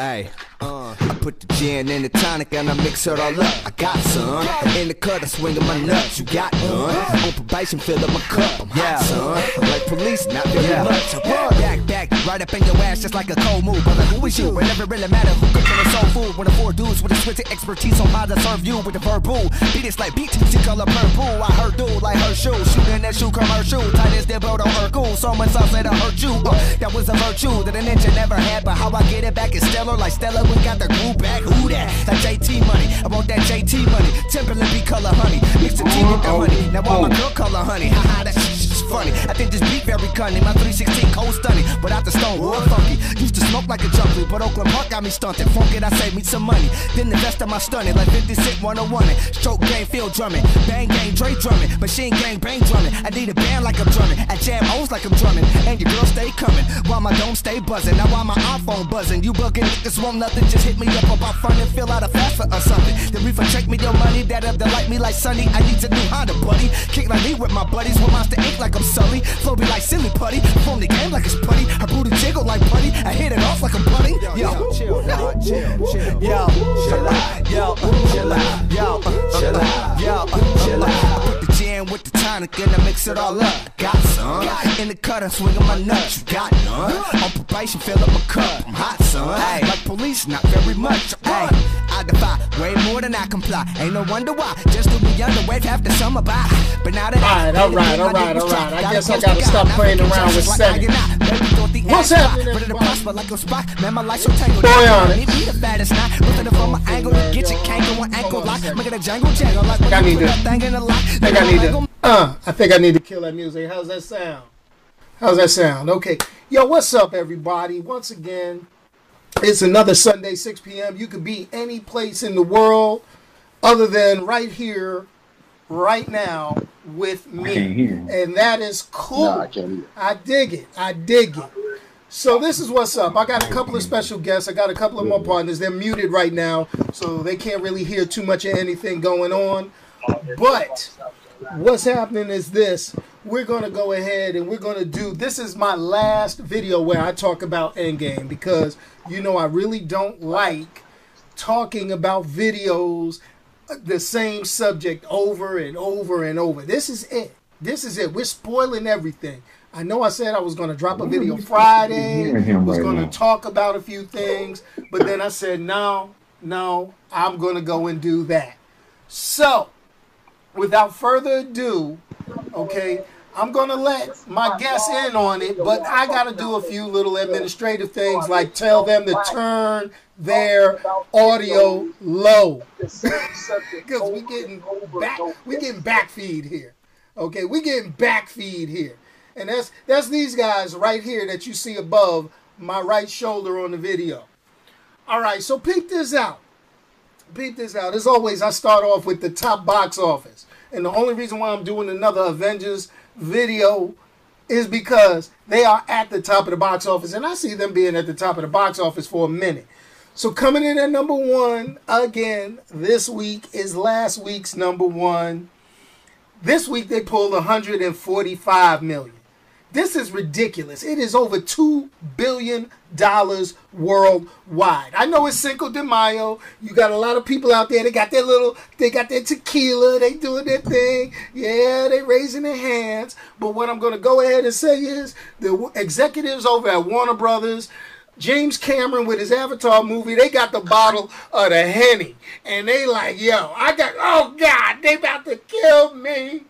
Hey, uh, I put the gin in the tonic and I mix it all up. I got some in the cut, I swing my nuts. You got none. On probation, fill up my cup. I'm hot, son. Like police, not very Yeah. much. I run back, back, right up in your ass just like a cold move. Brother, who is you? It never really matter who cooking the soul food. When the four dudes with a switch expertise on how to serve you with the verbal. Beat it's like beat, she color purple. I heard dude like her shoe. Shooting that shoe commercial. Tight as the boat on her cool. So much sauce that I hurt you. Uh, that was a virtue that a ninja never had. But how I get it back is stellar. Like Stella, we got the groove back. Who that? That JT money. I want that JT money. Timberland be color honey. Mix the tea with the oh, oh, honey. Now all my oh. girl color honey. Haha, that shit is funny. I think this beat very cunning. My 316 cold stunning. But out the stone, funky. Used to smoke like a junkie. But Oakland Park got me stunted. Funk it, I saved me some money. Then the rest of my stunning. Like 56, 101 it. Stroke game, field drumming. Bang, gang, Dre drumming. Machine gang, bang drumming. I need a band like I'm drumming. I jam O's like I'm drumming. And your girl stay coming. While my dome stay buzzing. Now while my iPhone buzzing. You bugging niggas want nothing. Just hit me up about front and fill out a fast or something. The reefer check me your money. That up, they like me like Sunny. I need to new Honda, buddy. Kick like me with my buddies. With Monster Inc. like I'm Sully. Flow be like silly putty. Form the game like it's putty. Her booty jiggle like putty. I hit it off like I'm putty. Yo, chill, dog, chill, chill. Yo, chill out. Yo, chill out. Yo, chill out. Yo, chill out. The gin with the tonic and I mix it all up. Got some. In the cut, I'm swinging my nuts. You got none. On probation, fill up my cup. I'm hot, son. Like police, not very much. Ay, I defy way more than I comply. Ain't no wonder why. Just to be underweight half the summer by. But now that Alright, alright, alright, alright. I guess I gotta stop playing around with settings. What's happening, everybody? Man, my life so tangled. Boy on it. Me the baddest night. Looking up from my angle to get your kangle one ankle lock. Making a jangle jangle like when I need to- thing in the lock. I think I need to. Uh, I think I need to kill that music. How's that sound? How's that sound? Okay. Yo, what's up, everybody? Once again, it's another Sunday, 6 p.m. You could be any place in the world other than right here, right now, with me. can't hear you. And that is cool. Nah, I. I dig it. I dig it. So this is what's up. I got a couple of special guests. I got a couple of my partners. They're muted right now, so they can't really hear too much of anything going on. But what's happening is this. We're going to go ahead and we're going to do this is my last video where I talk about Endgame because you know I really don't like talking about videos the same subject over and over and over. This is it. This is it. We're spoiling everything. I know I said I was going to drop a video Friday, was going to talk about a few things, but then I said, no, no, I'm going to go and do that. So, without further ado, okay, I'm going to let my guests in on it, but I got to do a few little administrative things like tell them to turn their audio low because we getting back we getting back feed here. Okay, we getting back feed here. And that's that's these guys right here that you see above my right shoulder on the video. All right, so peep this out. Peep this out. As always, I start off with the top box office. And the only reason why I'm doing another Avengers video is because they are at the top of the box office. And I see them being at the top of the box office for a minute. So coming in at number one again this week is last week's number one. This week they pulled 145 million. This is ridiculous. It is over two billion dollars worldwide. I know it's Cinco de Mayo. You got a lot of people out there. They got their little, they got their tequila. They doing their thing. Yeah, they raising their hands. But what I'm going to go ahead and say is the executives over at Warner Brothers. James Cameron with his Avatar movie, they got the bottle of the Henny. And they like, yo, I got, oh God, they about to kill me.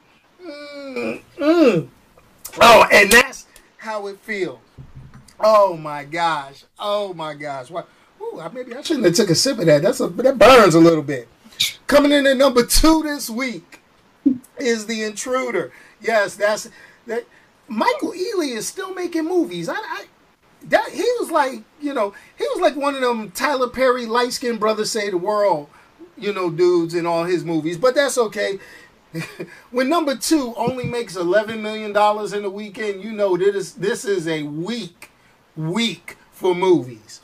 Mm, mm. Oh, and that's how it feels. Oh my gosh. Oh my gosh. What? Ooh, maybe I shouldn't have took a sip of that. That's a that burns a little bit. Coming in at number two this week is The Intruder. Yes, that's that. Michael Ealy is still making movies. I, I that he was like, you know, he was like one of them Tyler Perry light skinned brothers say the world, you know, dudes in all his movies. But that's okay. when number two only makes eleven million dollars in a weekend, you know this is this is a weak week for movies.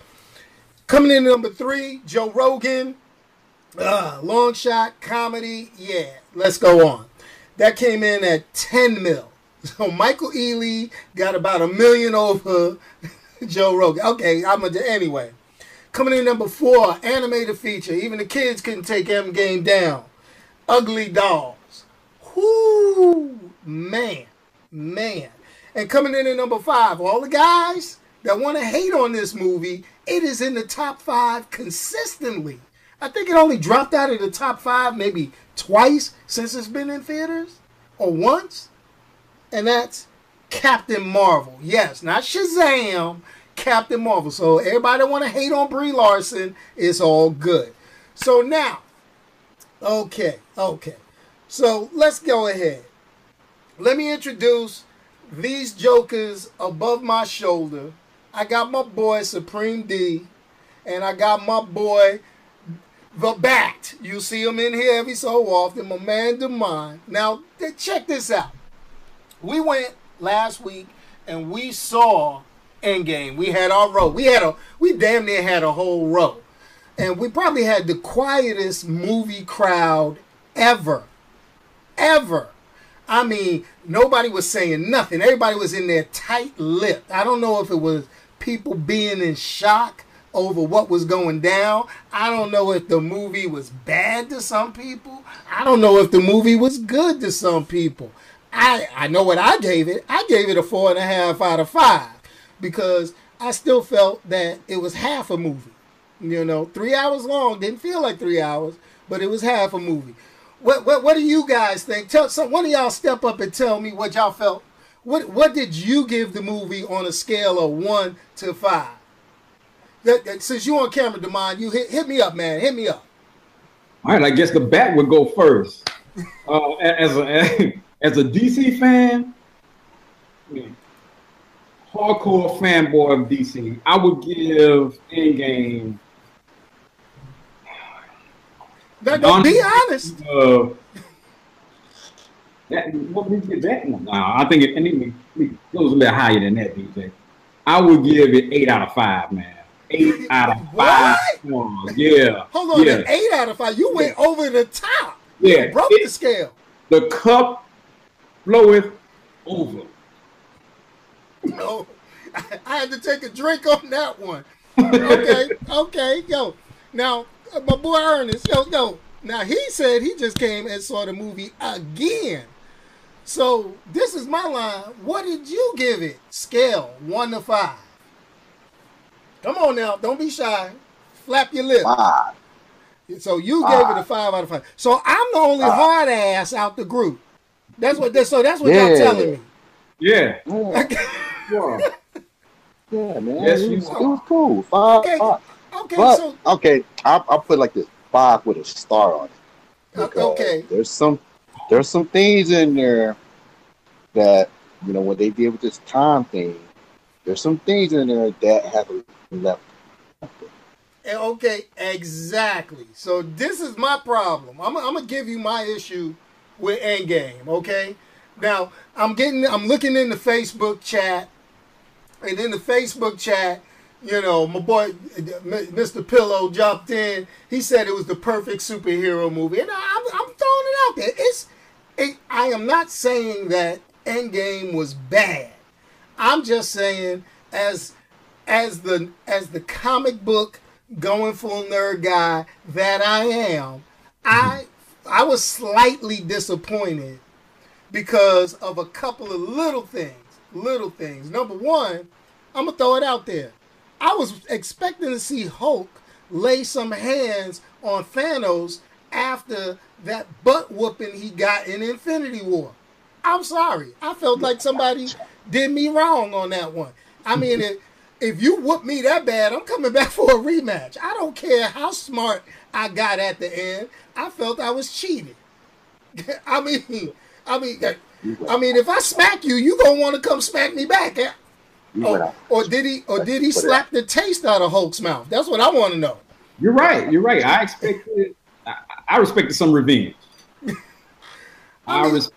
Coming in number three, Joe Rogan, uh, long shot comedy. Yeah, let's go on. That came in at ten mil. So Michael Ealy got about a million over Joe Rogan. Okay, I'm a, anyway. Coming in number four, animated feature. Even the kids couldn't take Endgame down. Ugly Dolls. Whoo, man, man. And coming in at number five, all the guys that want to hate on this movie, it is in the top five consistently. I think it only dropped out of the top five maybe twice since it's been in theaters, or once, and that's Captain Marvel. Yes, not Shazam, Captain Marvel. So everybody want to hate on Brie Larson, it's all good. So now, okay, okay. So let's go ahead. Let me introduce these jokers above my shoulder. I got my boy Supreme D, and I got my boy the Bat. You see him in here every so often, my man Demond. Now, check this out. We went last week and we saw Endgame. We had our row. We had a we damn near had a whole row. And we probably had the quietest movie crowd ever. Ever. I mean, nobody was saying nothing. Everybody was in there tight lipped. I don't know if it was people being in shock over what was going down. I don't know if the movie was bad to some people. I don't know if the movie was good to some people. I, I know what I gave it. I gave it a four and a half out of five because I still felt that it was half a movie. You know, three hours long didn't feel like three hours, but it was half a movie. What what, what do you guys think? Tell some one of y'all step up and tell me what y'all felt. What what did you give the movie on a scale of one to five? That, that, since you on camera, Demond, you hit hit me up, man. Hit me up. All right, I guess the bat would go first. uh, as a as a DC fan, hardcore fanboy of DC, I would give Endgame. That, don't be honest. Uh, that, what we get that? No, I think it, and it, it goes a little higher than that, DJ. I would give it eight out of five, man. Eight out of five. What? yeah. Hold on, yeah. eight out of five. You went yeah. over the top. Yeah. You broke it, the scale. The cup floweth over. No, I had to take a drink on that one. Okay, okay, yo. Now, uh, my boy Ernest, yo, yo. Now he said he just came and saw the movie again. So this is my line. What did you give it? Scale one to five. Come on now, don't be shy. Flap your lip. Five. So you five. gave it a five out of five. So I'm the only five. hard ass out the group. That's what. So that's what yeah. y'all telling me. Yeah. Yeah, yeah man. Yes, it, was, it was cool. Five. Okay. Five. Okay. But, so okay, I'll, I'll put like this five with a star on it. Okay. There's some there's some things in there that you know what they did with this time thing. There's some things in there that have left. Eh, okay, exactly. So this is my problem. I'm, I'm gonna give you my issue with Endgame. Okay. Now I'm getting, I'm looking in the Facebook chat, and in the Facebook chat, you know, my boy Mr. Pillow jumped in. He said it was the perfect superhero movie, and I'm, I'm throwing it out there. It's, it, I am not saying that Endgame was bad. I'm just saying as as the as the comic book going full nerd guy that I am, I I was slightly disappointed because of a couple of little things. Little things. Number one, I'm gonna throw it out there. I was expecting to see Hulk lay some hands on Thanos after that butt whooping he got in Infinity War. I'm sorry. I felt like somebody did me wrong on that one. I mean, if, if you whoop me that bad, I'm coming back for a rematch. I don't care how smart I got at the end. I felt I was cheated. I mean, I mean, I mean, if I smack you, you gonna want to come smack me back. Eh? Oh, or did he? Or did he slap the taste out of Hulk's mouth? That's what I want to know. You're right. You're right. I expected. I, I respected some revenge. I, mean, I res-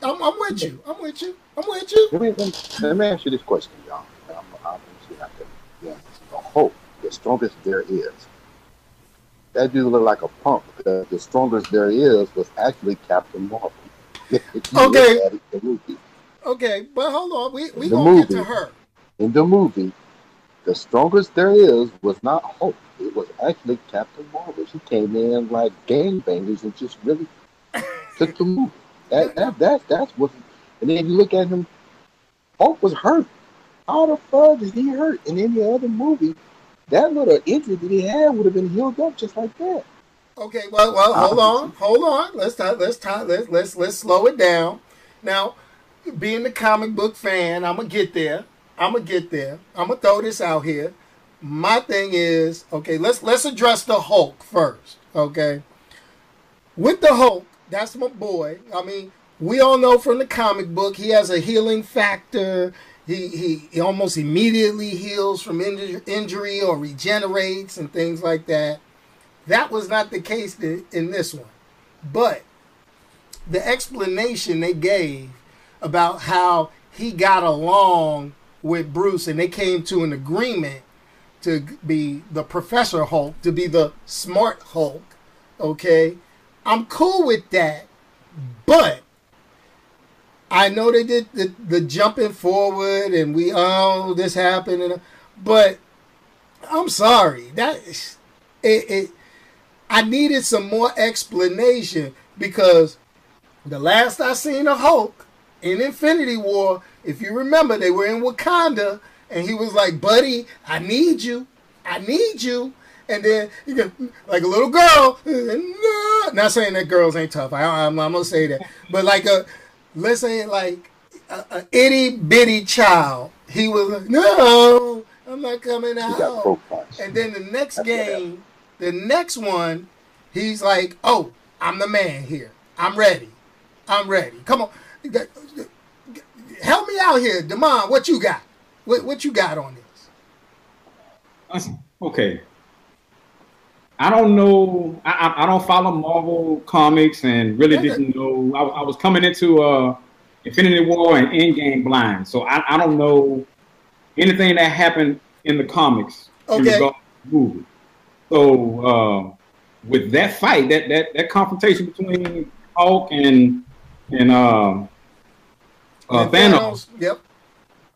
I'm, I'm, with you. I'm with you. I'm with you. Let me, let me ask you this question, y'all. I'm, I'm, I'm, yeah, the hope, the strongest there is that dude looked like a punk because the strongest there is was actually Captain Marvel. okay. Okay, but hold on. We we gonna movie, get to her. In the movie, the strongest there is was not Hulk. It was actually Captain Marvel. She came in like gangbangers and just really took the move. That that that that's what. And then you look at him, Hulk was hurt. How the fuck is he hurt in any other movie? That little injury that he had would have been healed up just like that. Okay, well, well, hold on, hold on. Let's talk, let's talk, let's let's let's slow it down. Now, being the comic book fan, I'm gonna get there. I'm gonna get there. I'm gonna throw this out here. My thing is, okay, let's let's address the Hulk first. Okay, with the Hulk, that's my boy. I mean, we all know from the comic book he has a healing factor. He he, he almost immediately heals from inju- injury or regenerates and things like that. That was not the case in this one, but the explanation they gave about how he got along with Bruce and they came to an agreement to be the Professor Hulk, to be the smart Hulk. Okay, I'm cool with that, but I know they did the, the jumping forward and we oh this happened, and, but I'm sorry that it, it I needed some more explanation because the last I seen of Hulk in Infinity War, if you remember, they were in Wakanda, and he was like, "Buddy, I need you, I need you." And then he got like a little girl. No, not saying that girls ain't tough. I, am gonna say that, but like a let's say like a, a itty bitty child. He was like, "No, I'm not coming out." And then the next game, the next one, he's like, "Oh, I'm the man here. I'm ready. I'm ready. Come on." help me out here, Demond. What you got? What, what you got on this? Okay. I don't know. I, I, don't follow Marvel comics and really okay. didn't know. I, I, was coming into uh, Infinity War and Endgame blind, so I, I don't know anything that happened in the comics okay. in movie. So uh, with that fight, that that that confrontation between Hulk and and uh, uh, Thanos, Thanos, Yep.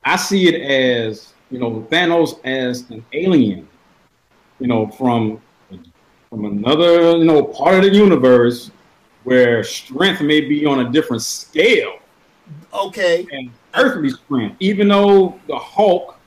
I see it as you know Thanos as an alien, you know from from another you know part of the universe where strength may be on a different scale. Okay. And earthly strength, even though the Hulk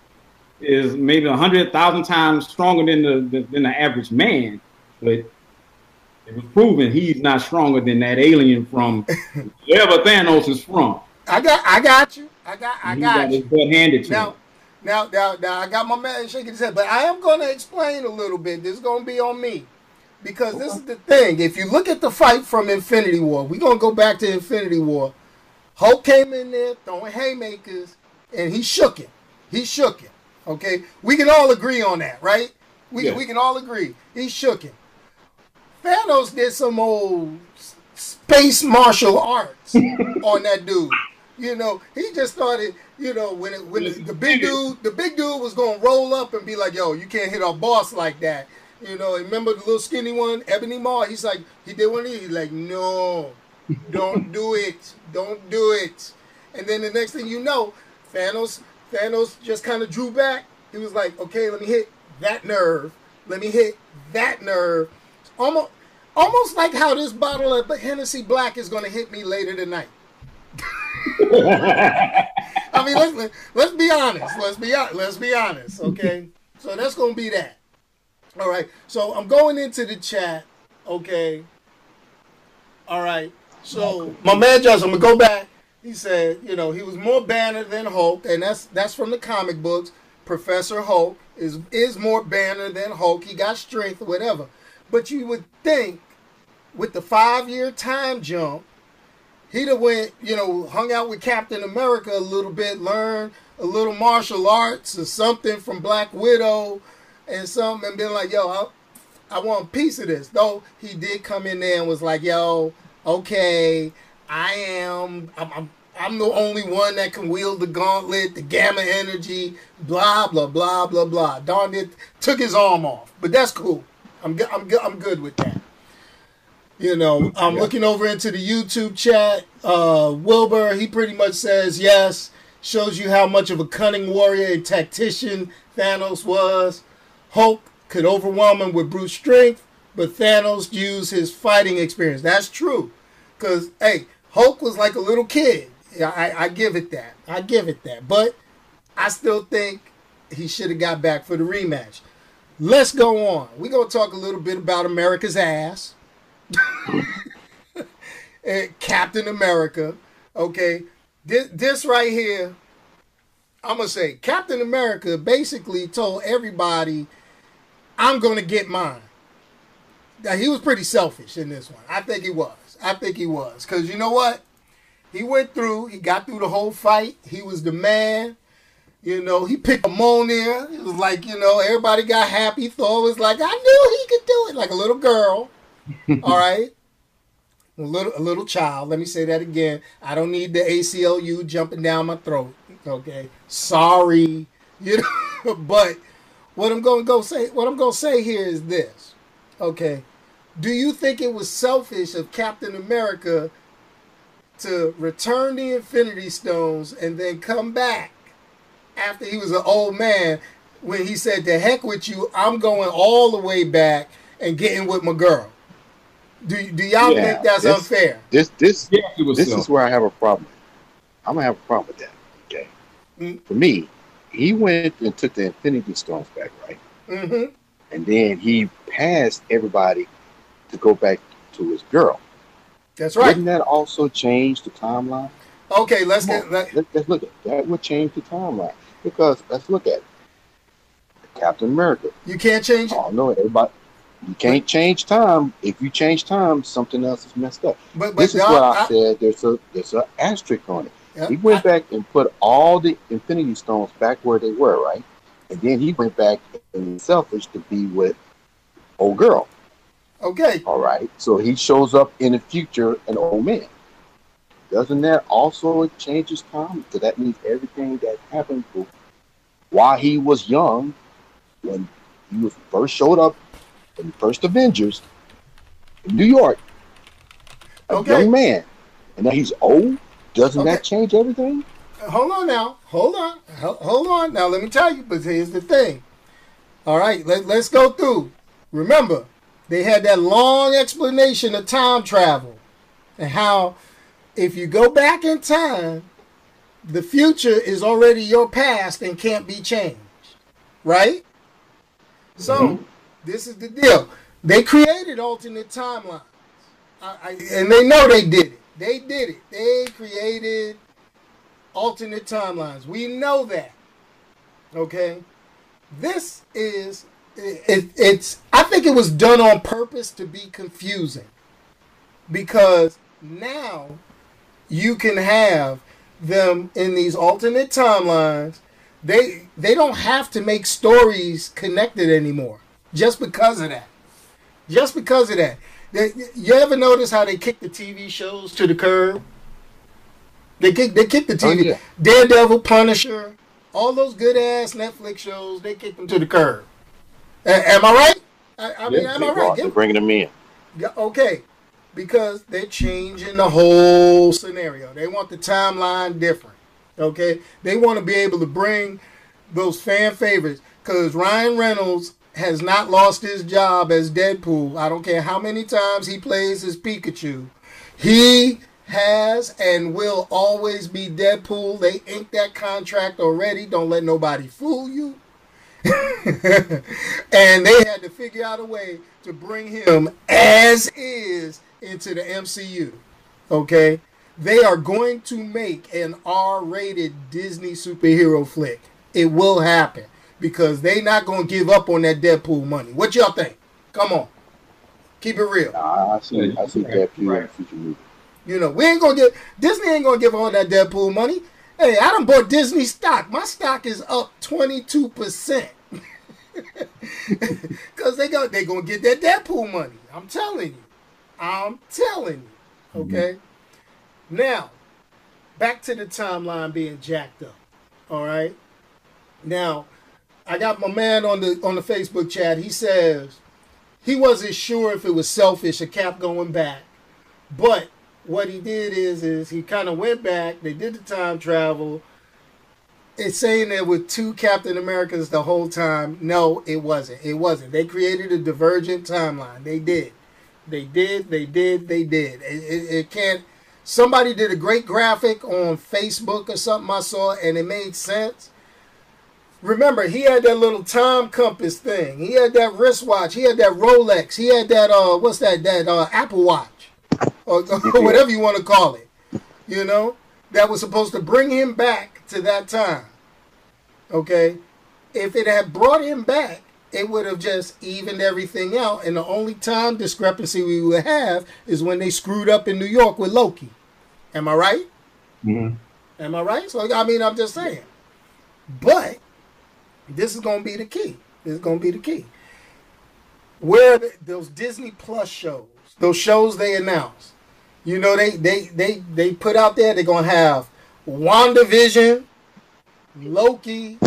is maybe a hundred thousand times stronger than the, the than the average man, but it was proven he's not stronger than that alien from wherever Thanos is from. I got, I got you. I got, I got, got you. His handed to now, now, now, now, I got my man shaking his head, but I am going to explain a little bit. This is going to be on me because okay. this is the thing. If you look at the fight from Infinity War, we're going to go back to Infinity War. Hulk came in there throwing haymakers, and he shook him. He shook him. Okay, we can all agree on that, right? We yeah. we can all agree. He shook him. Thanos did some old space martial arts on that dude. You know, he just started. You know, when it, when the, the big dude, the big dude was gonna roll up and be like, "Yo, you can't hit our boss like that." You know, remember the little skinny one, Ebony Maw? He's like, he did one of these. He's like, "No, don't do it, don't do it." And then the next thing you know, Thanos, Thanos just kind of drew back. He was like, "Okay, let me hit that nerve. Let me hit that nerve." Almost, almost like how this bottle of Hennessy Black is going to hit me later tonight. I mean, let's let's be honest. Let's be let's be honest. Okay, so that's gonna be that. All right. So I'm going into the chat. Okay. All right. So my man Josh, I'm gonna go back. He said, you know, he was more Banner than Hulk, and that's that's from the comic books. Professor Hulk is is more Banner than Hulk. He got strength, whatever. But you would think, with the five year time jump, he'd have went, you know, hung out with Captain America a little bit, learned a little martial arts or something from Black Widow and some and been like, yo, I, I want a piece of this. Though he did come in there and was like, yo, okay, I am, I'm, I'm, I'm the only one that can wield the gauntlet, the gamma energy, blah blah blah blah blah. Darn it, took his arm off, but that's cool. I'm I'm I'm good with that. You know, I'm yeah. looking over into the YouTube chat. Uh, Wilbur, he pretty much says yes. Shows you how much of a cunning warrior and tactician Thanos was. Hulk could overwhelm him with brute strength, but Thanos used his fighting experience. That's true. Because, hey, Hulk was like a little kid. I, I give it that. I give it that. But I still think he should have got back for the rematch. Let's go on. We're going to talk a little bit about America's ass. Captain America. Okay. This, this right here, I'm going to say Captain America basically told everybody, I'm going to get mine. Now, he was pretty selfish in this one. I think he was. I think he was. Because you know what? He went through, he got through the whole fight. He was the man. You know, he picked Mjolnir. It was like, you know, everybody got happy. Thor was like, I knew he could do it, like a little girl. All right. A little a little child. Let me say that again. I don't need the ACLU jumping down my throat. Okay. Sorry. You know, but what I'm gonna go say what I'm gonna say here is this. Okay. Do you think it was selfish of Captain America to return the Infinity Stones and then come back after he was an old man when he said, "To heck with you, I'm going all the way back and getting with my girl." Do do y'all Yeah, think that's this- unfair? This this Yeah, this self. is where I have a problem. I'm gonna have a problem with that. Okay. Mm. For me, he went and took the Infinity Stones back, right? Mm-hmm. And then he passed everybody to go back to his girl. That's right. Wouldn't that also change the timeline? Okay, let's get. Let, let, us look at that. Would change the timeline because let's look at it. Captain America. you can't change it, Oh no, everybody. You can't change time. If you change time, something else is messed up. but but This is y'all- what I, I- said. There's a there's an asterisk on it. Yeah, He went back and put all the Infinity Stones back where they were, right? And then he went back and selfish to be with old girl. okay, All right. So he shows up in the future an old man. Doesn't that also change his time? Because that means everything that happened while he was young, when he was first showed up in the first Avengers in New York, a Okay. young man, and now he's old. Doesn't Okay. that change everything? hold on now. Hold on. Hold on. Now let me tell you, but here's the thing. All right, let, let's go through. Remember, they had that long explanation of time travel and how if you go back in time, the future is already your past and can't be changed. Right? So, mm-hmm. this is the deal. They created alternate timelines. I, I, and they know they did it. They did it. They created alternate timelines. We know that. Okay? This is it, it's I think it was done on purpose to be confusing. Because now you can have them in these alternate timelines. They they don't have to make stories connected anymore just because of that. Just because of that. They, you ever notice how they kick the TV shows to the curb? They kick they kick the Oh, TV. yeah. Daredevil, Punisher, all those good ass Netflix shows, they kick them to the curb. A- am I right? I, I mean, Yeah, am I right? They're bringing them in. okay. Because they're changing the whole scenario. They want the timeline different. Okay? They want to be able to bring those fan favorites. Because Ryan Reynolds has not lost his job as Deadpool. I don't care how many times he plays as Pikachu. He has and will always be Deadpool. They inked that contract already. Don't let nobody fool you. and they had to figure out a way to bring him as is into the MCU. Okay? They are going to make an R-rated Disney superhero flick. It will happen because they not going to give up on that Deadpool money. What y'all think? Come on. Keep it real. Nah, I see. I see Right, in right. the future movie. You know, we ain't gonna give Disney ain't gonna give all that Deadpool money. Hey, I done bought Disney stock. My stock is up twenty two percent. Cause they go they gonna get that Deadpool money. I'm telling you. I'm telling you. Mm-hmm. Okay. Now, back to the timeline being jacked up. All right. Now, I got my man on the on the Facebook chat. He says he wasn't sure if it was selfish a cap going back, but what he did is is he kind of went back. They did the time travel, it's saying there were two Captain Americas the whole time. No, it wasn't. It wasn't. They created a divergent timeline. They did. They did. They did. They did. It, it, it can't. Somebody did a great graphic on Facebook or something I saw, and it made sense. Remember, he had that little time compass thing. He had that wristwatch. He had that Rolex. He had that uh, what's that? That uh, Apple Watch, or, or whatever you want to call it. You know, that was supposed to bring him back to that time. Okay, if it had brought him back, it would have just evened everything out. And the only time discrepancy we would have is when they screwed up in New York with Loki. Am I right? Mhm. Am I right? So I mean, I'm just saying. But this is going to be the key. This is going to be the key. Where the, those Disney Plus shows, those shows they announce, you know, they they they they put out there they're going to have WandaVision, Loki,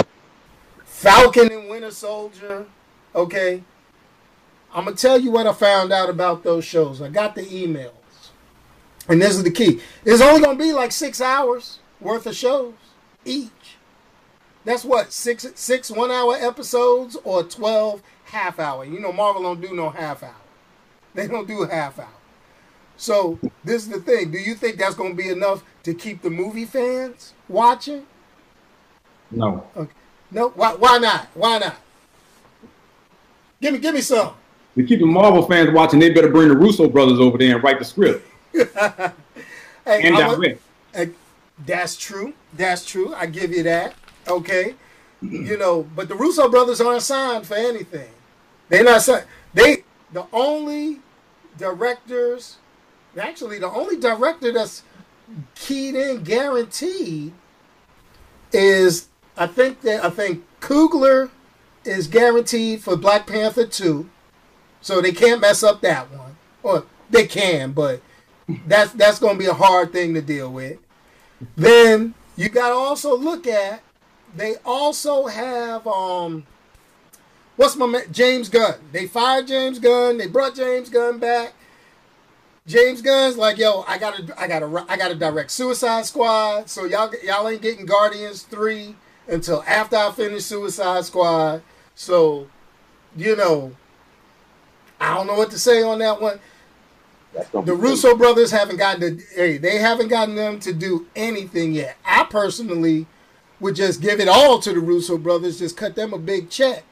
Falcon and Winter Soldier. Okay, I'm gonna tell you what I found out about those shows. I got the emails, and this is the key. It's only gonna be like six hours worth of shows each. That's what six six one hour episodes or twelve half hour. You know Marvel don't do no half hour. They don't do half hour. So this is the thing. Do you think that's gonna be enough to keep the movie fans watching? No. Okay. No. Why? Why not? Why not? Give me, give me some. To keep the Marvel fans watching, they better bring the Russo brothers over there and write the script Hey, and a- direct. Uh, that's true. That's true. I give you that. Okay. You know, but the Russo brothers aren't signed for anything. They're not signed. They the only directors, actually the only director that's keyed in guaranteed is I think that I think Coogler is guaranteed for Black Panther 2. So they can't mess up that one. Or they can, but that's that's to be a hard thing to deal with. Then you got to also look at they also have um what's my man, James Gunn. They fired James Gunn. They brought James Gunn back. James Gunn's like, yo, I gotta, I gotta, I gotta direct Suicide Squad. So y'all, y'all ain't getting Guardians three until after I finish Suicide Squad. So, you know, I don't know what to say on that one. The Russo brothers haven't gotten to, hey, they haven't gotten them to do anything yet. I personally would just give it all to the Russo brothers, just cut them a big check,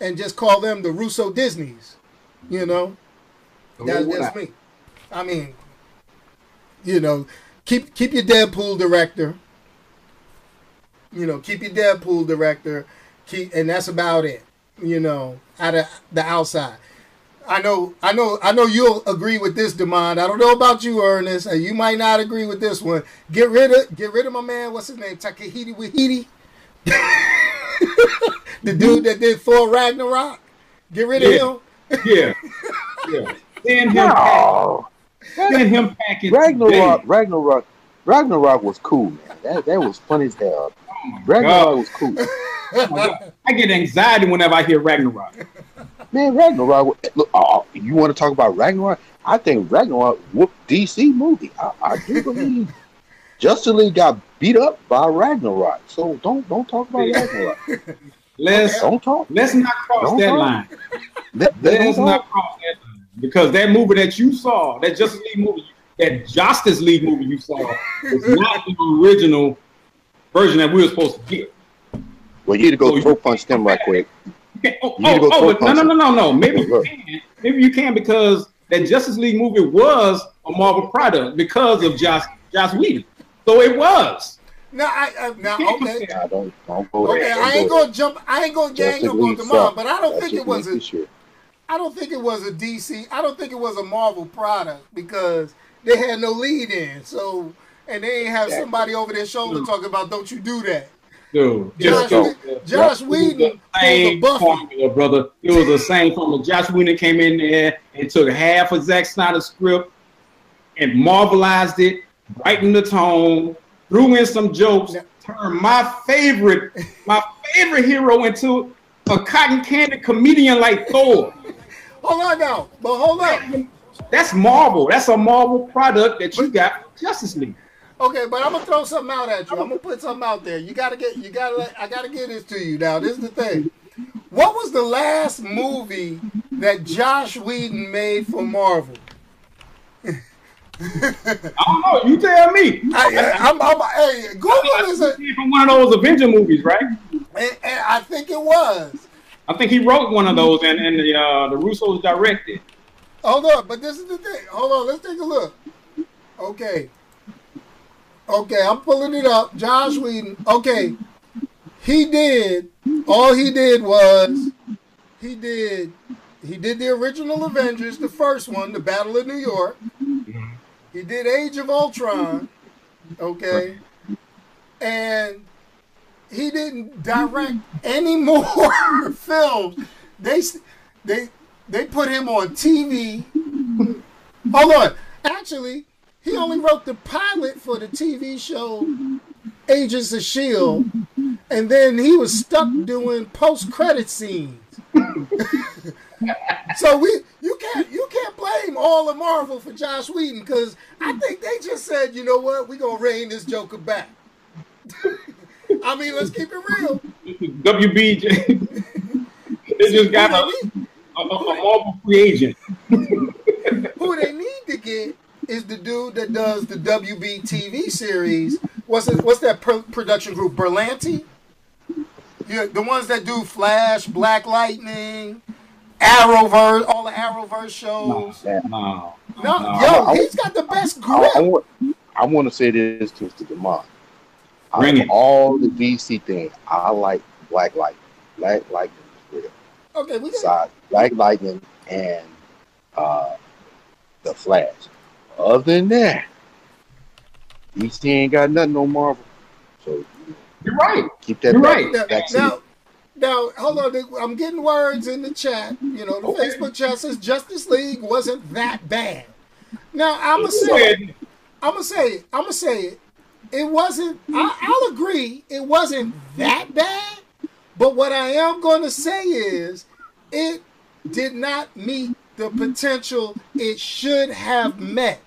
and just call them the Russo Disneys. You know, that's, that's me. I mean, you know, keep keep your Deadpool director. You know, keep your Deadpool director. Keep, and that's about it. You know, out of the outside. I know, I know, I know you'll agree with this, Demond. I don't know about you, Ernest. Uh, You might not agree with this one. Get rid of, get rid of my man. What's his name? Takahiti Wahiti. the dude that did Thor Ragnarok. Get rid of Yeah. him. Yeah. Yeah. Send him pack. No. Send him packing. Ragnarok, today. Ragnarok, Ragnarok was cool, man. That that was funny as hell. Ragnarok was cool. I get anxiety whenever I hear Ragnarok. Man, Ragnarok. Look, oh, you want to talk about Ragnarok? I think Ragnarok whooped DC movie. I, I do believe Justice League got beat up by Ragnarok. So don't don't talk about Ragnarok. Let's Don't talk. let's not cross Don't that talk. line. Let, Let's don't cross that line because that movie that you saw, that Justice League movie, that Justice League movie you saw, was not the original version that we were supposed to get. Well, you need to go you- throw punch them right quick. Okay. Oh, You need to oh, go oh, oh throw but no, no, no, no, no. Maybe you Look. can. Maybe you can because that Justice League movie was a Marvel product because of Josh Josh Whedon. So it was. No, I, I now okay. compare. Nah, don't don't go Okay, there. I ain't go gonna jump. I ain't gonna gang Justice up on League the sucked. but I don't think it was League a. I don't think it was a DC. I don't think it was a Marvel product because they had no lead in. So and they ain't have Exactly. somebody over their shoulder hmm. talking about don't you do that. Dude, Josh, just go. Josh It was Whedon same formula, brother. It was the same formula. Josh Whedon came in there and took half of Zack Snyder's script and marvelized it, brightened the tone, threw in some jokes, turned my favorite, my favorite hero into a cotton candy comedian like Thor. Hold on now, but hold on. That's Marvel. That's a Marvel product that you got Justice League. Okay, but I'm gonna throw something out at you. I'm gonna put something out there. You gotta get. You gotta. Let, I gotta get this to you now. This is the thing. What was the last movie that Josh Whedon made for Marvel? I don't know. You tell me. I, I'm, I'm, hey, Google is a, from one of those Avenger movies, right? and, and I think it was. I think he wrote one of those, and and the uh, the Russos directed. Hold on, but this is the thing. Hold on, let's take a look. Okay. Okay, I'm pulling it up. Josh Whedon. Okay. He did all he did was he did he did the original Avengers, the first one, the Battle of New York. He did Age of Ultron. Okay. And he didn't direct any more films. They they they put him on TV. Hold on. Actually, he only wrote the pilot for the TV show Agents of Shield, and then he was stuck doing post-credit scenes. so we you can't you can't blame all of Marvel for Josh Whedon because I think they just said, you know what, we're gonna rein this Joker back. I mean, let's keep it real. WB, they just got a, a, a Marvel free agent. Who they need to get is the dude that does the WB TV series. What's it, what's that pro- production group? Berlanti. Yeah, the ones that do Flash, Black Lightning, Arrowverse, all the Arrowverse shows. No, No, no. no yo, I- he's got the best I, I grip. want, I want to say this to Mr. Demond. Out Bring it. all the DC things, I like Black Lightning. Black Lightning is real. Okay, we got Besides Black Lightning and uh, the Flash. Other than that, DC ain't got nothing on Marvel. So You're right. keep that You're back, right. now, back now, now, hold on. I'm getting words in the chat. You know, the Okay. Facebook chat says Justice League wasn't that bad. Now, I'm gonna Go say, ahead. I'm gonna say it. I'm gonna say it. It wasn't. I, I'll agree. It wasn't that bad. But what I am going to say is, it did not meet the potential it should have met.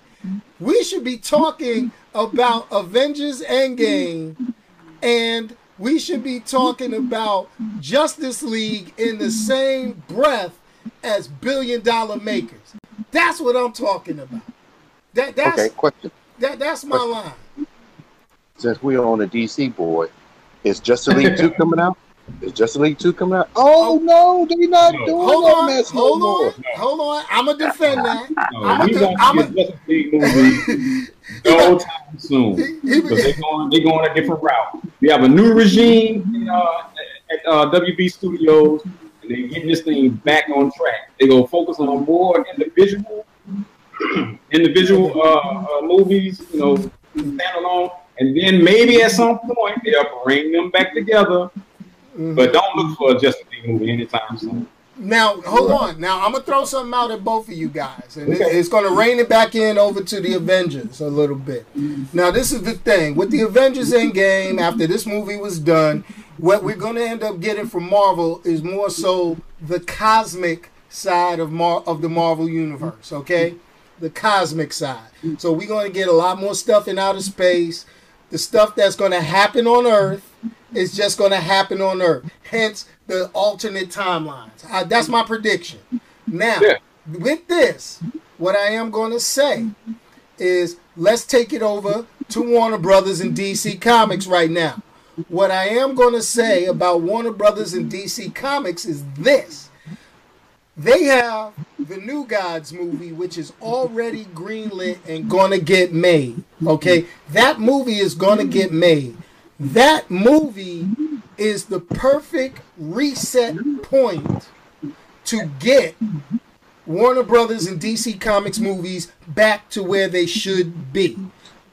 We should be talking about Avengers Endgame, and we should be talking about Justice League in the same breath as Billion Dollar Makers. That's what I'm talking about. That that's Okay, question. that that's my line. Since we're on the DC board, is Justice League 2 coming out? Is Justice League 2 coming out? Oh, no, they're not No. doing Hold that on, mess no hold more. on, hold on. I'm gonna defend that. No, I'm we gonna I'm a- see Justice League movie no time soon because they're going they're going a different route. We have a new regime uh, at uh, WB Studios, and they're getting this thing back on track. They're gonna focus on more individual individual uh, uh, movies, you know, standalone, and then maybe at some point they'll bring them back together. Mm-hmm. But don't look for a Justice League movie anytime soon. Now, hold on. Now, I'm gonna throw something out at both of you guys, and it- it's gonna rein it back in over to the Avengers a little bit. Mm-hmm. Now, this is the thing with the Avengers Endgame. After this movie was done, what we're gonna end up getting from Marvel is more so the cosmic side of Mar- of the Marvel universe. Okay, the cosmic side. So we're gonna get a lot more stuff in outer space. The stuff that's gonna happen on Earth is just going to happen on Earth. Hence the alternate timelines. Uh, that's my prediction. Now, Yeah. with this, what I am going to say is let's take it over to Warner Brothers and DC Comics right now. What I am going to say about Warner Brothers and DC Comics is this. They have the New Gods movie, which is already greenlit and gonna get made. Okay, that movie is gonna get made. That movie is the perfect reset point to get Warner Brothers and DC Comics movies back to where they should be.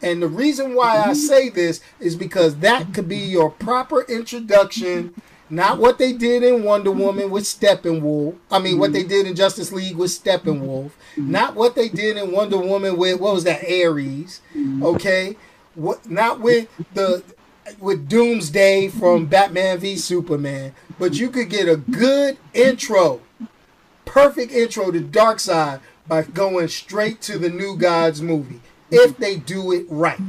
And the reason why I say this is because that could be your proper introduction, not what they did in Wonder Woman with Steppenwolf. I mean, what they did in Justice League with Steppenwolf, not what they did in Wonder Woman with what was that Ares, okay? What not with the with Doomsday from Batman v Superman, but you could get a good intro perfect intro to Darkseid by going straight to the New Gods movie if they do it right.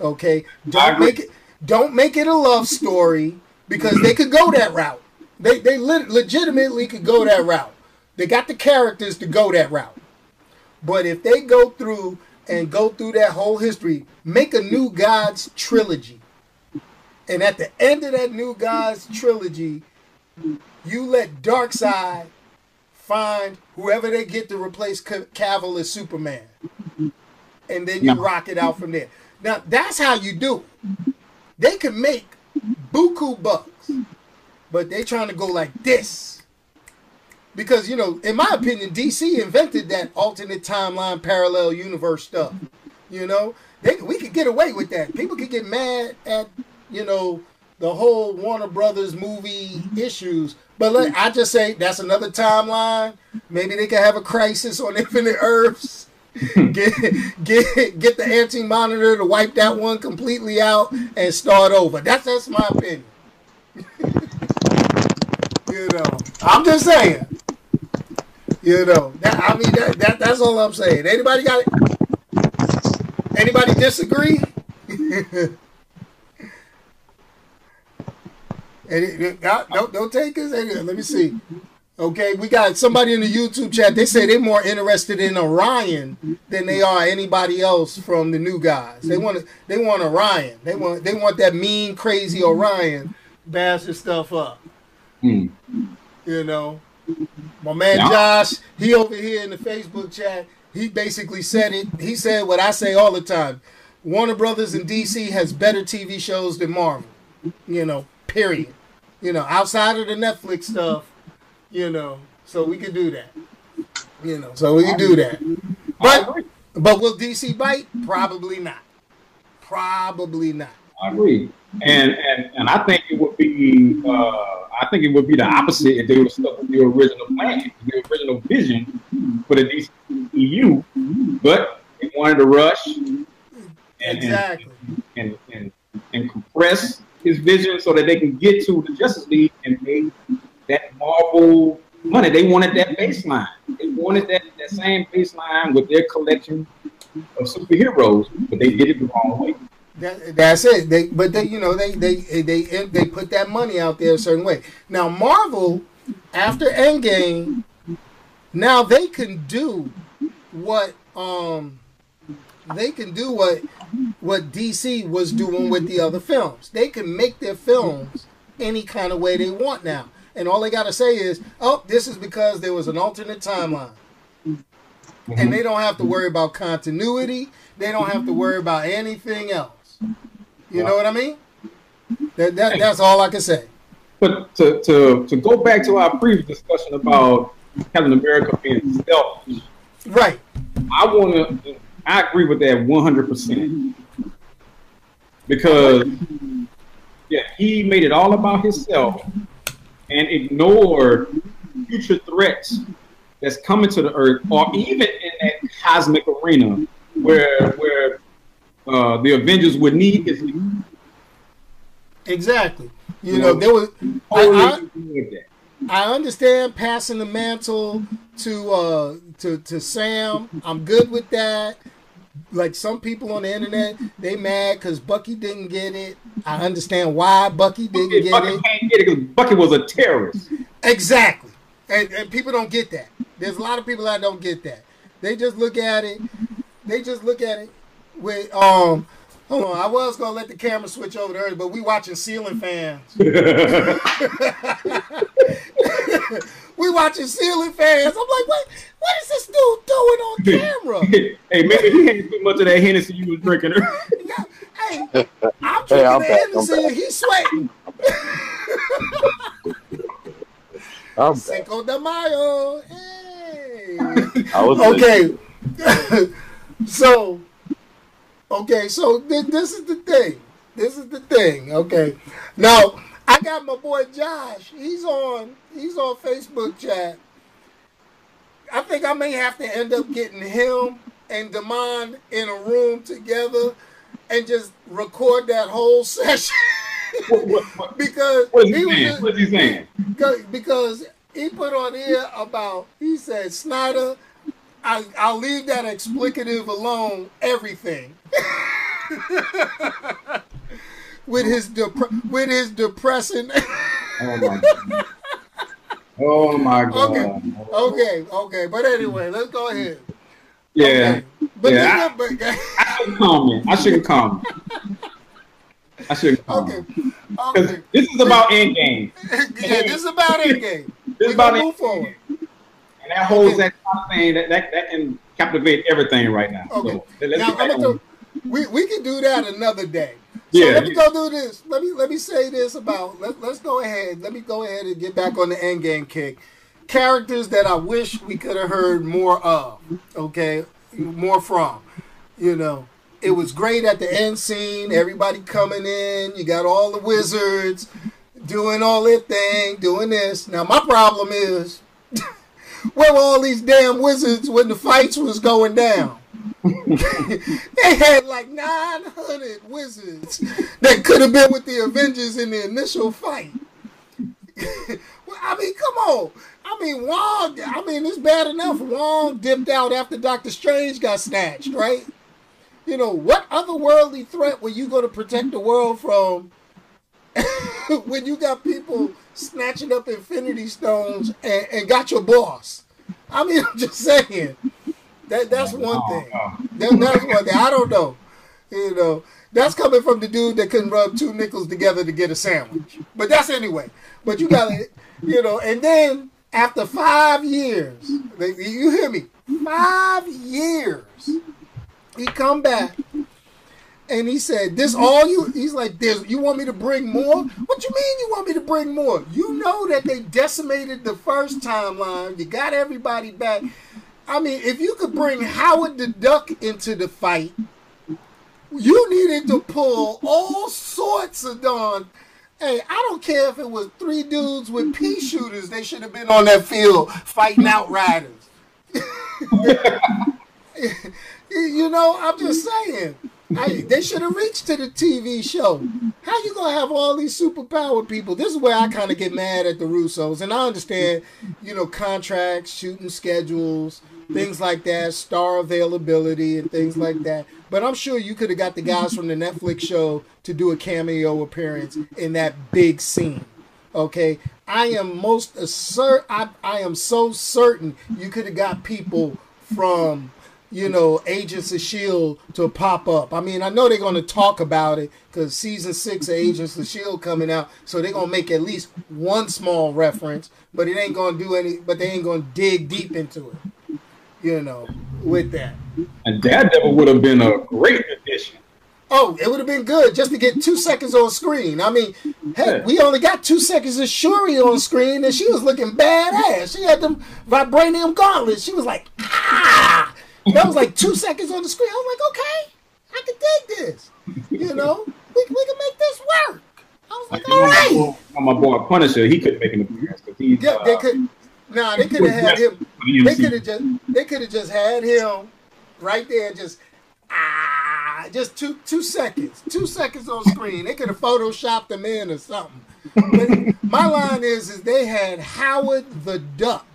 Okay, don't make it don't make it a love story because they could go that route. They they le- legitimately could go that route. They got the characters to go that route. But if they go through and go through that whole history, make a New Gods trilogy. And at the end of that New Gods trilogy, you let Darkseid find whoever they get to replace Cavill as Superman. And then you rock it out from there. Now, that's how you do it. They can make buku bucks, but they trying to go like this. Because, you know, in my opinion, DC invented that alternate timeline parallel universe stuff. You know, they, we could get away with that. People could get mad at, you know, the whole Warner Brothers movie issues. But let, I just say that's another timeline. Maybe they could have a crisis on Infinite Earths. get get get the anti monitor to wipe that one completely out and start over. That's that's my opinion. you know, I'm just saying. You know, that, I mean that, that that's all I'm saying. Anybody got it? Anybody disagree? And don't, don't take us. Let me see. Okay, we got somebody in the YouTube chat. They say they're more interested in Orion than they are anybody else from the new guys. They want they want Orion. They want they want that mean, crazy Orion bashing stuff up. Hmm. You know, my man yeah. Josh, he over here in the Facebook chat. He basically said it. He said what I say all the time. Warner Brothers and DC has better TV shows than Marvel. You know, period. You know, outside of the Netflix stuff, you know, so we can do that. You know, so we can do that. But but will DC bite? Probably not. Probably not. I agree, and and and I think it would be uh, I think it would be the opposite if they were stuck with the original plan, the original vision for the DC EU, but they wanted to rush and exactly and, and, and, and compress his vision so that they can get to the Justice League and make that Marvel money. They wanted that baseline. They wanted that, that same baseline with their collection of superheroes, but they did it the wrong way. That, that's it. They, but they, you know, they, they, they, they put that money out there a certain way. Now Marvel, after Endgame, now they can do what um they can do what what DC was doing with the other films. They can make their films any kind of way they want now. And all they got to say is, "Oh, this is because there was an alternate timeline." Mm-hmm. And they don't have to worry about continuity. They don't have to worry about anything else. You know what I mean? That, that that's all I can say. But to, to to go back to our previous discussion about Captain America being selfish, right? I want to I agree with that 100%. Because, yeah, he made it all about himself and ignored future threats that's coming to the earth, or even in that cosmic arena where where uh, the Avengers would need his Exactly. You know, there was. I, I, I understand passing the mantle to uh to to Sam. I'm good with that like some people on the internet, they mad because Bucky didn't get it. I understand why Bucky didn't Bucky, get Bucky it. Can't get it because Bucky was a terrorist. Exactly, and, and people don't get that. There's a lot of people that don't get that. They just look at it. They just look at it with um. Hold on, I was gonna let the camera switch over there, but we watching ceiling fans. we watching ceiling fans. I'm like, what? What is this dude doing on camera? hey, maybe he had too much of that Hennessy you was drinking. hey, I'm drinking hey, I'm the Hennessy and he's sweating. I'm Cinco de Mayo. Hey. okay. so, okay, so th- this is the thing. This is the thing. Okay. Now, I got my boy Josh. He's on. He's on Facebook chat. I think I may have to end up getting him and Demond in a room together and just record that whole session. what, what, what, because what he, he saying? What's he saying? Because he put on here about he said Snyder. I, I'll leave that explicative alone. Everything. with his dep- with his depressing. Oh my god. Oh my god. okay, okay, okay. But anyway, let's go ahead. Yeah. Okay. But Yeah, then, but, I shouldn't comment. I shouldn't comment. I shouldn't comment. okay, okay. this is about Endgame. yeah, this is about Endgame. This is about move forward. And that holds that thing that, that that can captivate everything right now. Okay. So let's now I'm gonna throw, we we can do that another day. So Yeah. let me go do this. Let me let me say this about let, let's go ahead. Let me go ahead and get back on the Endgame kick. Characters that I wish we could have heard more of. Okay, more from. You know, it was great at the end scene. Everybody coming in. You got all the wizards doing all their thing, doing this. Now my problem is, where were all these damn wizards when the fights was going down? They had like 900 wizards that could have been with the Avengers in the initial fight. well, I mean, come on. I mean, Wong, I mean, it's bad enough. Wong dipped out after Doctor Strange got snatched, right? You know, what otherworldly threat were you going to protect the world from when you got people snatching up Infinity Stones and, and got your boss? I mean, I'm just saying. That that's oh, one oh, thing. Oh. That, that's one thing. I don't know. You know, that's coming from the dude that couldn't rub two nickels together to get a sandwich. But that's anyway. But you got to, you know, and then after five years, you hear me? Five years, he come back and he said, "This all you?" He's like, "This you want me to bring more? What you mean you want me to bring more? You know that they decimated the first timeline. You got everybody back. I mean, if you could bring Howard the Duck into the fight, you needed to pull all sorts of darn. Hey, I don't care if it was three dudes with pea shooters. They should have been on that field fighting outriders. you know, I'm just saying. I, they should have reached to the TV show. How you gonna have all these superpowered people? This is where I kind of get mad at the Russos, and I understand, you know, contracts, shooting schedules, things like that, star availability, and things like that. But I'm sure you could have got the guys from the Netflix show to do a cameo appearance in that big scene. Okay, I am most assert. I, I am so certain you could have got people from you know, Agents of S.H.I.E.L.D. to pop up. I mean, I know they're going to talk about it because season six of Agents of S.H.I.E.L.D. coming out, so they're going to make at least one small reference, but it ain't going to do any, but they ain't going to dig deep into it, you know, with that. And Daredevil would have been a great addition. Oh, it would have been good just to get two seconds on screen. I mean, Yeah. we only got two seconds of Shuri on screen, and she was looking badass. She had them vibranium gauntlets. She was like, ah! That was like two seconds on the screen. I was like, okay, I can dig this. You know, we, we can make this work. I was like, all right. My boy Punisher, he couldn't make an appearance because he's Yeah, they uh, could. Nah, they could have had him. They could have just. They could have just had him right there. Just ah, just two two seconds. Two seconds on screen. They could have photoshopped him in or something. But my line is, is they had Howard the Duck.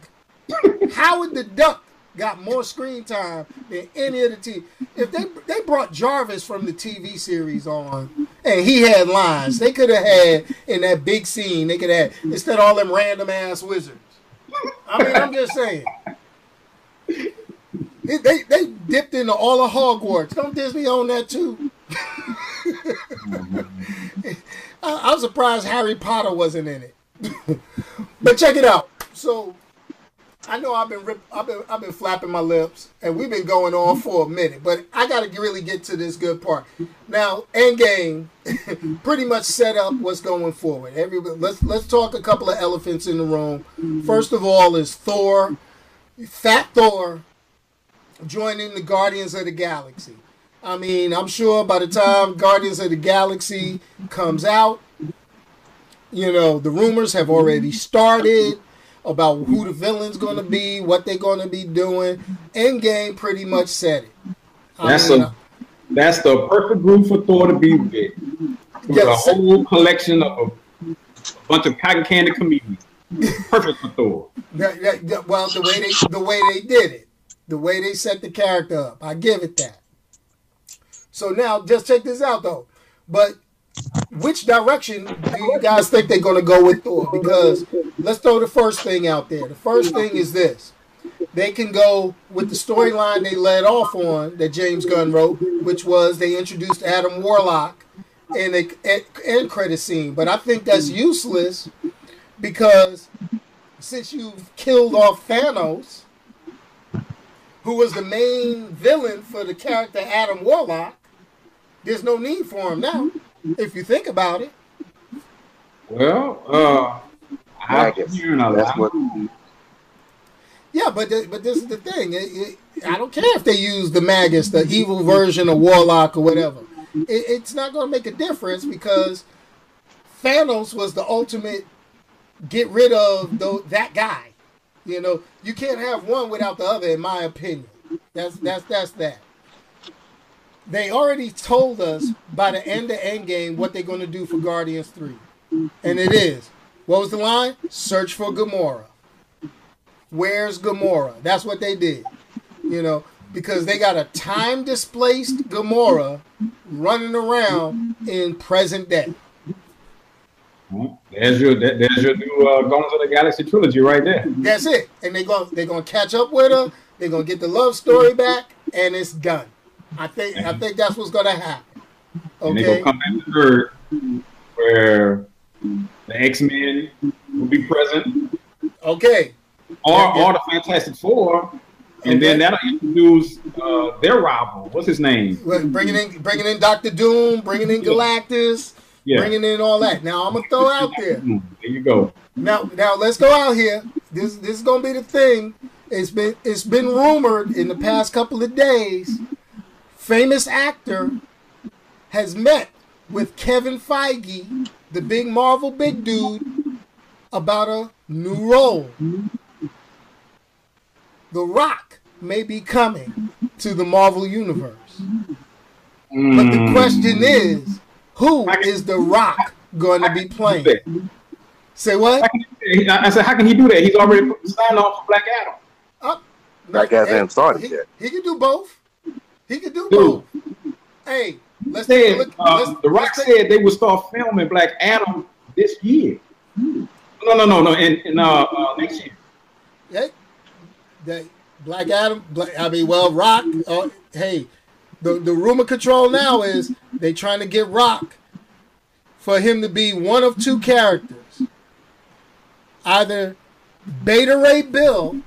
Howard the Duck got more screen time than any of the T. If they they brought Jarvis from the TV series on, and he had lines, they could have had in that big scene. They could have instead of all them random ass wizards. I mean, I'm just saying. They, they, they dipped into all of Hogwarts. Don't Disney own that too? I, I'm surprised Harry Potter wasn't in it. but check it out. So I know I've been rip, I've been I've been flapping my lips, and we've been going on for a minute. But I got to really get to this good part. Now, Endgame pretty much set up what's going forward. Everybody, let's let's talk a couple of elephants in the room. Mm-hmm. First of all, is Thor, Fat Thor, joining the Guardians of the Galaxy. I mean, I'm sure by the time Guardians of the Galaxy comes out, you know, the rumors have already started about who the villain's going to be, what they're going to be doing. Endgame pretty much said it. I That's mean, a that's the perfect group for Thor to be with. With Yes. a whole collection of a, bunch of cotton candy comedians. Perfect for Thor. that- that- that- well, the way they the way they did it, the way they set the character up, I give it that. So now, just check this out though. But which direction do you guys think they're going to go with Thor? Because let's throw the first thing out there. The first thing is this: they can go with the storyline they led off on that James Gunn wrote, which was they introduced Adam Warlock in the end credit scene. But I think that's useless because since you've killed off Thanos, who was the main villain for the character Adam Warlock, there's no need for him now, if you think about it. Well, uh, I guess a that's what. Yeah, but th- but this is the thing. It, it, I don't care if they use the Magus, the evil version of Warlock or whatever. It, it's not going to make a difference because Thanos was the ultimate get rid of the, that guy. You know, you can't have one without the other, in my opinion. That's that's that's that. They already told us by the end of Endgame what they're going to do for Guardians Three, and it is what was the line? Search for Gamora. Where's Gamora? That's what they did. You know, because they got a time displaced Gamora running around in present day. There's your there's your new uh, Guardians of the Galaxy trilogy right there. That's it, and they going they're gonna catch up with her. They're gonna get the love story back, and it's done. I think I think that's what's gonna happen. Okay. And they're gonna come back to third, where the X Men will be present. Okay. Or yeah, or the Fantastic Four. And okay. then that'll introduce uh, their rival. What's his name? Bringing in, bringing in Doctor Doom, bringing in Galactus, yeah. bringing in all that. Now I'm gonna throw out there. There you go. Now, now let's go out here. This this is gonna be the thing. It's been it's been rumored in the past couple of days. Famous actor has met with Kevin Feige, the big Marvel big dude, about a new role. The Rock may be coming to the Marvel universe. Mm. But the question is, who is The Rock going to be playing? Say what? I said, how can he do that? He's already signed off for Black Adam. Uh, Black Adam hasn't started he, yet. He can do both. He could do Dude. both. Hey, let's said, look. Uh, let's, the Rock said they would start filming Black Adam this year. No, no, no, no, in, in uh, uh, next year. Yeah, that Black Adam. Black, I mean, well, Rock. Uh, hey, the the rumor control now is they trying to get Rock for him to be one of two characters. Either Beta Ray Bill,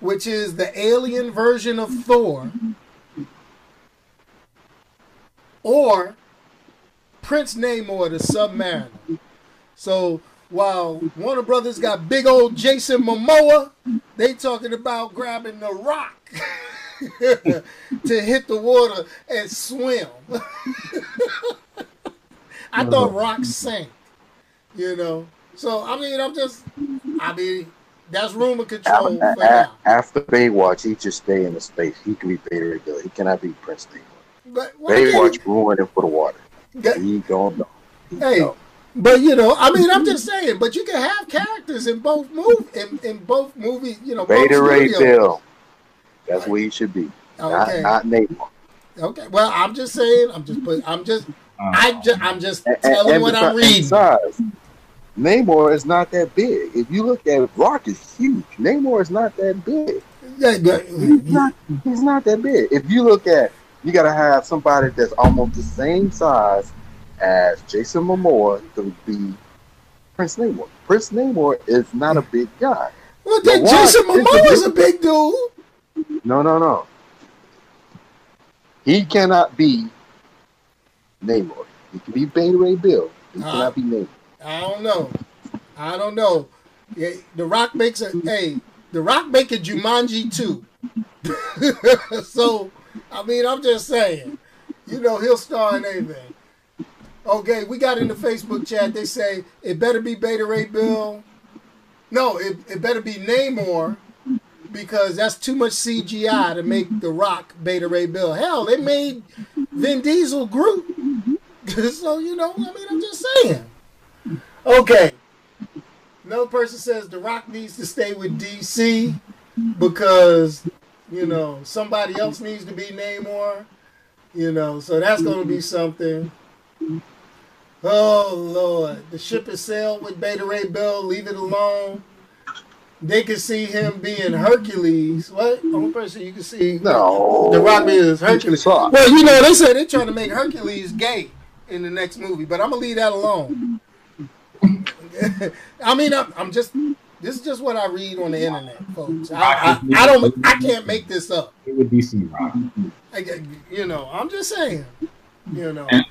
which is the alien version of Thor, or Prince Namor, the Submariner. So while Warner Brothers got big old Jason Momoa, they talking about grabbing the Rock. to hit the water and swim. I thought uh-huh. rocks sank, you know. So I mean, I'm just, I mean, that's rumor control for now. After Baywatch, he just stay in the space. He can be Beta Ray Bill. He cannot be Prince Namor. But Baywatch ruined him for the water. That, he don't know. He hey, don't. but you know, I mean, I'm just saying. But you can have characters in both move in, in both movies. You know, Beta Ray Bill. That's where he should be. Okay. Not, not Namor. Okay. Well, I'm just saying. I'm just put. I'm just. Uh, I just. I'm just telling and, what I'm reading. Size, Namor is not that big. If you look at it, Rock is huge. Namor is not that big. he's, not, he's not that big. If you look at, you got to have somebody that's almost the same size as Jason Momoa to be Prince Namor. Prince Namor is not a big guy. Well, then Jason Momoa is a big dude. No, no, no. He cannot be Namor. He can be Beta Ray Bill. He uh, cannot be Namor. I don't know. I don't know. Yeah, the Rock makes a hey. The Rock make a Jumanji too. so, I mean, I'm just saying. You know, he'll star in anything. Okay, we got in the Facebook chat. They say it better be Beta Ray Bill. No, it, it better be Namor because that's too much CGI to make The Rock Beta Ray Bill. Hell, they made Vin Diesel Groot. so, you know, I mean, I'm just saying. Okay. Another person says The Rock needs to stay with DC because, you know, somebody else needs to be Namor. You know, so that's gonna be something. Oh Lord, the ship has sailed with Beta Ray Bill. Leave it alone. They can see him being Hercules. What? Only person you can see No. the Rock is Hercules. Well, you know, they said they're trying to make Hercules gay in the next movie, but I'm gonna leave that alone. I mean, I'm, I'm just. This is just what I read on the internet, folks. I, I, I don't. I can't make this up. It would be some rock. I, you know, I'm just saying. You know. And,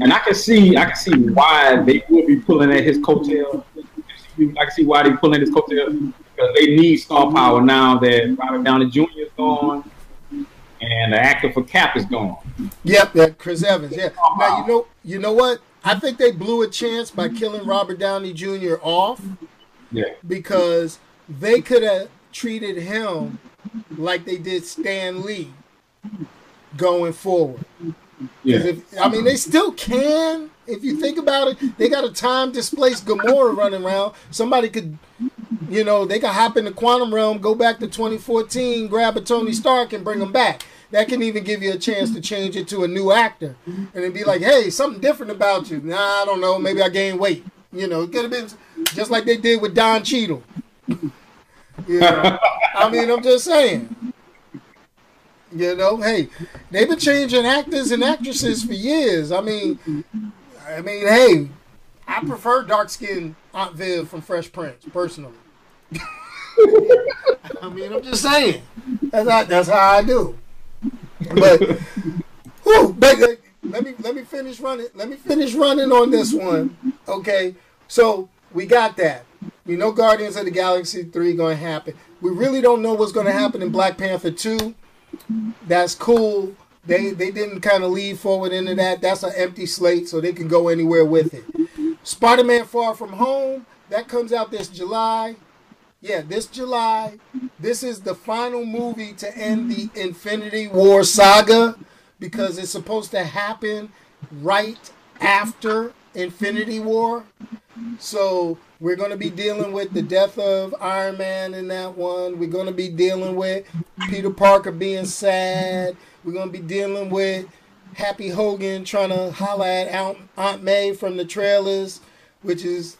and I can see, I can see why they would be pulling at his coattail. I can see why they pulling at his coattail because they need star power now that Robert Downey Jr. is gone and the actor for Cap is gone. Yep, that Chris Evans. Yeah. Now you know. You know what? I think they blew a chance by killing Robert Downey Jr. off Yeah, because they could have treated him like they did Stan Lee going forward. yeah. If, I mean, they still can. If you think about it, they got a time displaced Gamora running around. Somebody could, you know, they could hop in the quantum realm, go back to 2014, grab a Tony Stark, and bring him back. That can even give you a chance to change it to a new actor, and then be like, "Hey, something different about you." Nah, I don't know. Maybe I gained weight. You know, it could have been just like they did with Don Cheadle. you know, I mean, I'm just saying. You know, hey, they've been changing actors and actresses for years. I mean, I mean, hey, I prefer dark skinned Aunt Viv from Fresh Prince, personally. I mean, I'm just saying. That's how, that's how I do. But, whew, let me let me finish running. Let me finish running on this one. Okay, so we got that. We know Guardians of the Galaxy three going to happen. We really don't know what's going to happen in Black Panther two. That's cool. They they didn't kind of lead forward into that. That's an empty slate, so they can go anywhere with it. Spider-Man: Far From Home that comes out this July. Yeah, this July. This is the final movie to end the Infinity War saga because it's supposed to happen right after Infinity War. So we're going to be dealing with the death of Iron Man in that one. We're going to be dealing with Peter Parker being sad. We're going to be dealing with Happy Hogan trying to holler at Aunt, Aunt May from the trailers, which is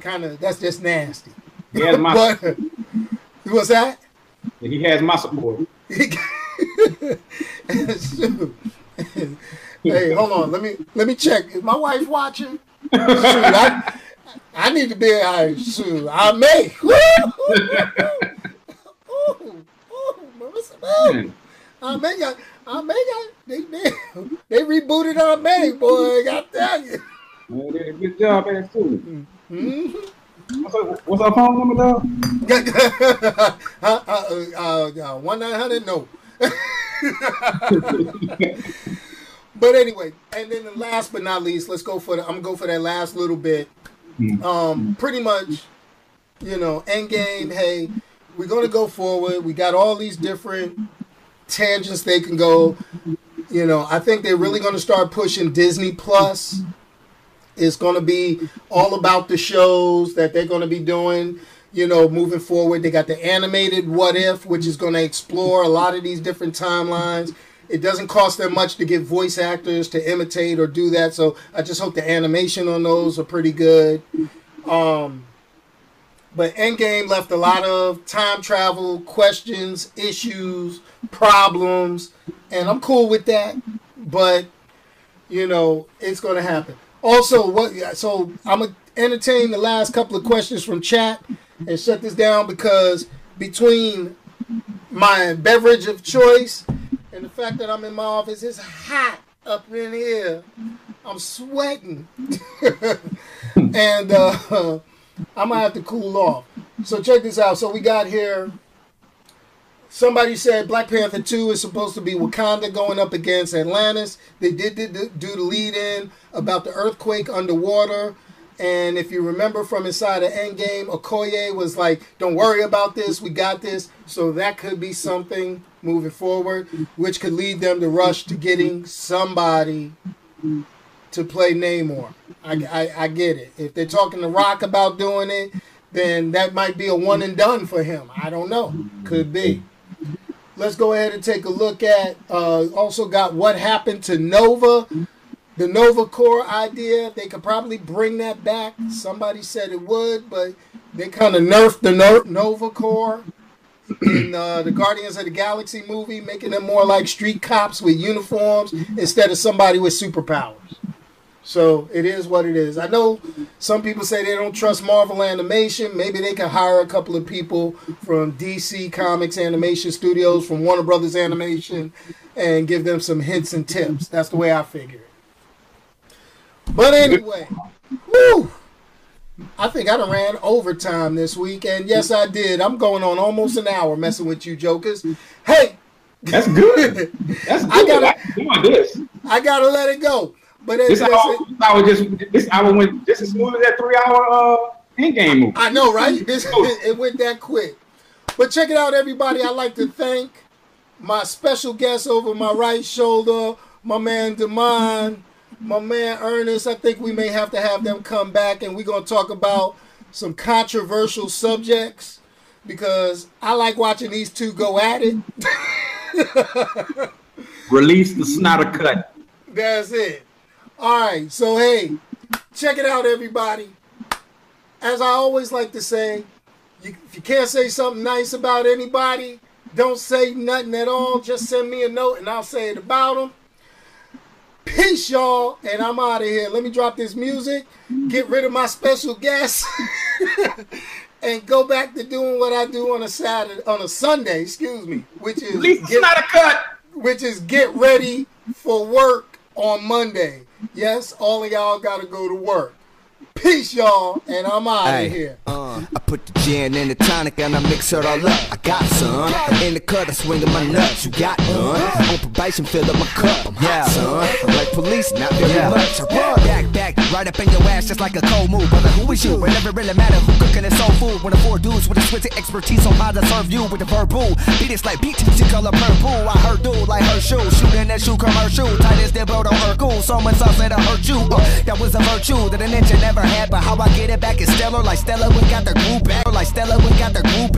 kind of that's just nasty. He has my, But what's that? he has my support. Hey, hold on. Let me let me check. Is my wife watching? Shoot, I, I need to be. I shoot. I may. Woo! Ooh, ooh, ooh. I may got. I may got. They, they they rebooted on May, boy. I got tell you. Man, they did a good job it too. Mhm. What's our phone number, uh, uh, uh, uh, one nine hundred no. but anyway, and then the last but not least, let's go for the. I'm gonna go for that last little bit. Um, pretty much, you know, Endgame. Hey, we're gonna go forward. We got all these different tangents they can go. You know, I think they're really gonna start pushing Disney Plus. It's going to be all about the shows that they're going to be doing, you know, moving forward. They got the animated What If, which is going to explore a lot of these different timelines. It doesn't cost them much to get voice actors to imitate or do that, so I just hope the animation on those are pretty good. Um, but Endgame left a lot of time travel questions, issues, problems, and I'm cool with that. But you know, it's going to happen. Also, what? So I'm gonna entertain the last couple of questions from chat and shut this down because between my beverage of choice and the fact that I'm in my office, it's hot up in here. I'm sweating, and uh, I'm gonna have to cool off. So check this out. So we got here. Somebody said Black Panther 2 is supposed to be Wakanda going up against Atlantis. They did, did do the lead in about the earthquake underwater. And if you remember from inside the Endgame, Okoye was like, don't worry about this, we got this. So that could be something moving forward, which could lead them to rush to getting somebody to play Namor. I, I, I get it. If they're talking to Rock about doing it, then that might be a one and done for him. I don't know. Could be. Let's go ahead and take a look at. Uh, also got what happened to Nova, the Nova Corps idea. They could probably bring that back. Somebody said it would, but they kind of nerfed the no- Nova Corps in uh, the Guardians of the Galaxy movie, making them more like street cops with uniforms instead of somebody with superpowers. So it is what it is. I know some people say they don't trust Marvel animation. Maybe they can hire a couple of people from DC Comics Animation Studios, from Warner Brothers Animation, and give them some hints and tips. That's the way I figure it. But anyway, whew, I think I done ran overtime this week, and yes, I did. I'm going on almost an hour messing with you, jokers. Hey, That's good. That's good. I gotta- I doing this. I gotta let it go. But This hour, this hour just this hour went just as smooth as that three hour uh Endgame movie. I know, right? This it went that quick. But check it out, everybody. I'd like to thank my special guest over my right shoulder, my man Demond, my man Ernest. I think we may have to have them come back and we're gonna talk about some controversial subjects because I like watching these two go at it. Release the Snyder cut. That's it. All right. So, hey, check it out, everybody. As I always like to say, you, if you can't say something nice about anybody, don't say nothing at all. Just send me a note and I'll say it about them. Peace, y'all. And I'm out of here. Let me drop this music, get rid of my special guest, and go back to doing what I do on a Saturday, on a Sunday, excuse me, which is get- Snyder cut. which is get ready for work on Monday. Yes, all of y'all got to go to work. Peace, y'all, and I'm out Hey, of here. uh, I put the gin in the tonic and I mix it all up. I got some. In the cut, I swinging my nuts. You got none. On probation, fill up my cup. I'm hot, son. I'm like police, not very much. I run back, back, right up in your ass just like a cold move. Brother, who is you? It never really matter who cooking his soul food. When the four dudes with a switch expertise on how to serve you with the verbal. Beat it like beat, she color purple. I heard dude like her shoe. Shooting that shoe commercial. Tight as the boat on her cool. So much sauce that I hurt you. Uh, that was a virtue that a ninja never had. But how I get it back is stellar. Like Stella, we got the group back. Like Stella, we got the group